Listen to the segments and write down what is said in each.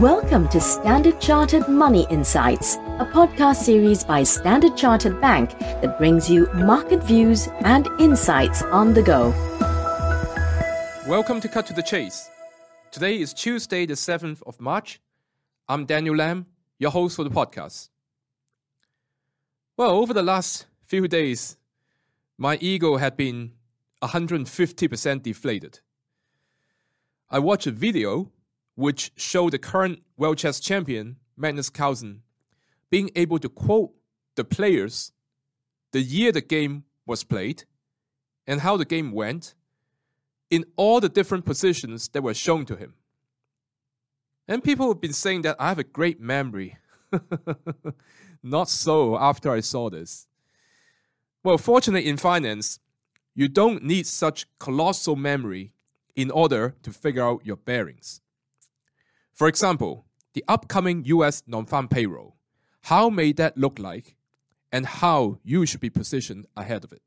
Welcome to Standard Chartered Money Insights, a podcast series by Standard Chartered Bank that brings you market views and insights on the go. Welcome to Cut to the Chase. Today is Tuesday, the 7th of March. I'm Daniel Lam, your host for the podcast. Well, over the last few days, my ego had been 150% deflated. I watched a video which showed the current world chess champion, Magnus Carlsen, being able to quote the players, the year the game was played, and how the game went in all the different positions that were shown to him. And people have been saying that I have a great memory. Not so after I saw this. Well, fortunately, in finance, you don't need such colossal memory in order to figure out your bearings. For example, the upcoming US non farm payroll. How may that look like, and how you should be positioned ahead of it?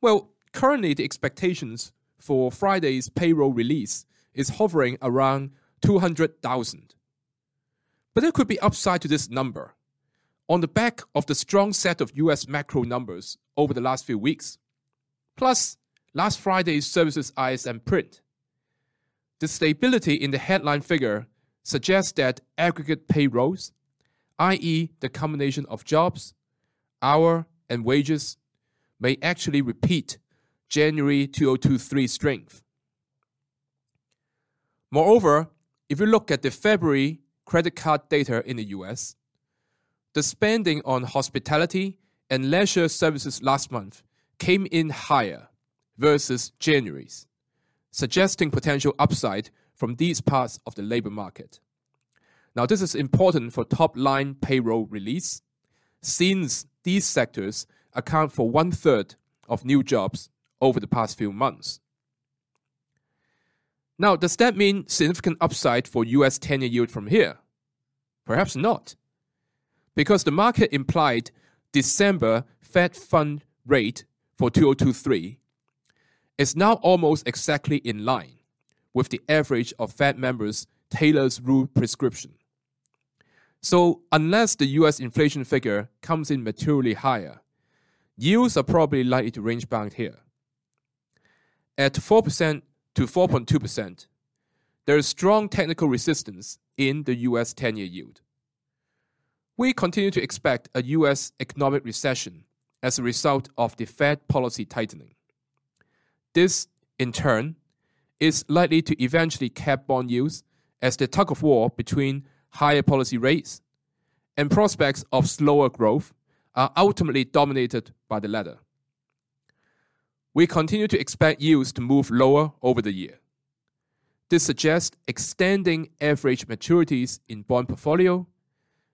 Well, currently the expectations for Friday's payroll release is hovering around 200,000. But there could be upside to this number on the back of the strong set of US macro numbers over the last few weeks, plus last Friday's services ISM print. The stability in the headline figure suggests that aggregate payrolls, i.e., the combination of jobs, hour, and wages, may actually repeat January 2023 strength. Moreover, if you look at the February credit card data in the US, the spending on hospitality and leisure services last month came in higher versus January's suggesting potential upside from these parts of the labor market. Now, this is important for top line payroll release, since these sectors account for one third of new jobs over the past few months. Now, does that mean significant upside for US 10 year yield from here? Perhaps not. Because the market implied December Fed fund rate for 2023 is now almost exactly in line with the average of Fed members' Taylor's rule prescription. So, unless the US inflation figure comes in materially higher, yields are probably likely to range bound here. At 4% to 4.2%, there is strong technical resistance in the US 10 year yield. We continue to expect a US economic recession as a result of the Fed policy tightening. This, in turn, is likely to eventually cap bond yields as the tug of war between higher policy rates and prospects of slower growth are ultimately dominated by the latter. We continue to expect yields to move lower over the year. This suggests extending average maturities in bond portfolio,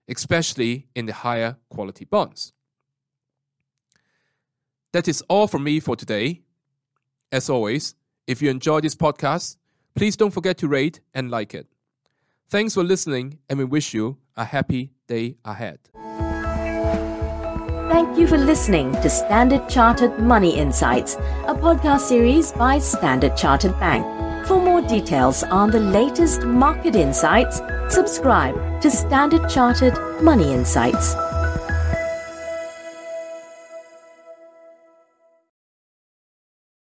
especially in the higher quality bonds. That is all from me for today. As always, if you enjoy this podcast, please don't forget to rate and like it. Thanks for listening, and we wish you a happy day ahead. Thank you for listening to Standard Chartered Money Insights, a podcast series by Standard Chartered Bank. For more details on the latest market insights, subscribe to Standard Chartered Money Insights.